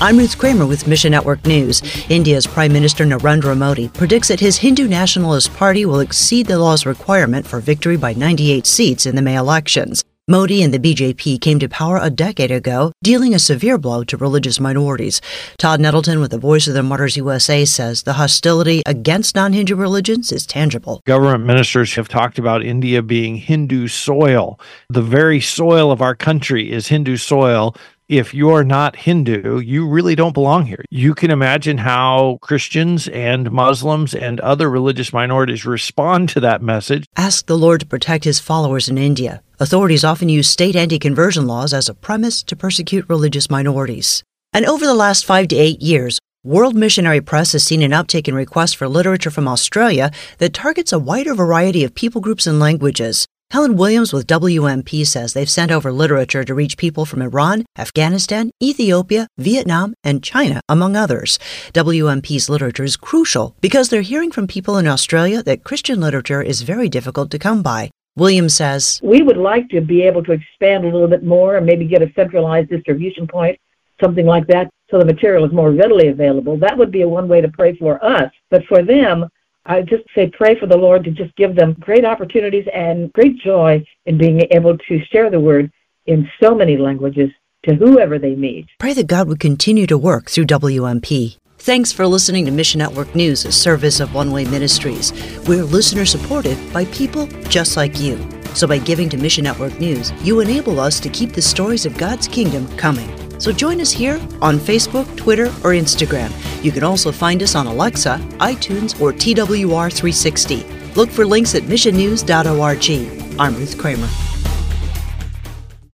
I'm Ruth Kramer with Mission Network News. India's Prime Minister Narendra Modi predicts that his Hindu Nationalist Party will exceed the law's requirement for victory by 98 seats in the May elections. Modi and the BJP came to power a decade ago, dealing a severe blow to religious minorities. Todd Nettleton with the Voice of the Martyrs USA says the hostility against non Hindu religions is tangible. Government ministers have talked about India being Hindu soil. The very soil of our country is Hindu soil if you're not Hindu, you really don't belong here. You can imagine how Christians and Muslims and other religious minorities respond to that message. Ask the Lord to protect his followers in India. Authorities often use state anti conversion laws as a premise to persecute religious minorities. And over the last five to eight years, World Missionary Press has seen an uptick in requests for literature from Australia that targets a wider variety of people groups and languages. Helen Williams with WMP says they've sent over literature to reach people from Iran, Afghanistan, Ethiopia, Vietnam, and China, among others. WMP's literature is crucial because they're hearing from people in Australia that Christian literature is very difficult to come by. Williams says, We would like to be able to expand a little bit more and maybe get a centralized distribution point, something like that, so the material is more readily available. That would be a one way to pray for us. But for them, I just say pray for the Lord to just give them great opportunities and great joy in being able to share the word in so many languages to whoever they meet. Pray that God would continue to work through WMP. Thanks for listening to Mission Network News, a service of One Way Ministries. We're listener supported by people just like you. So by giving to Mission Network News, you enable us to keep the stories of God's kingdom coming. So join us here on Facebook, Twitter, or Instagram. You can also find us on Alexa, iTunes, or TWR360. Look for links at missionnews.org. I'm Ruth Kramer.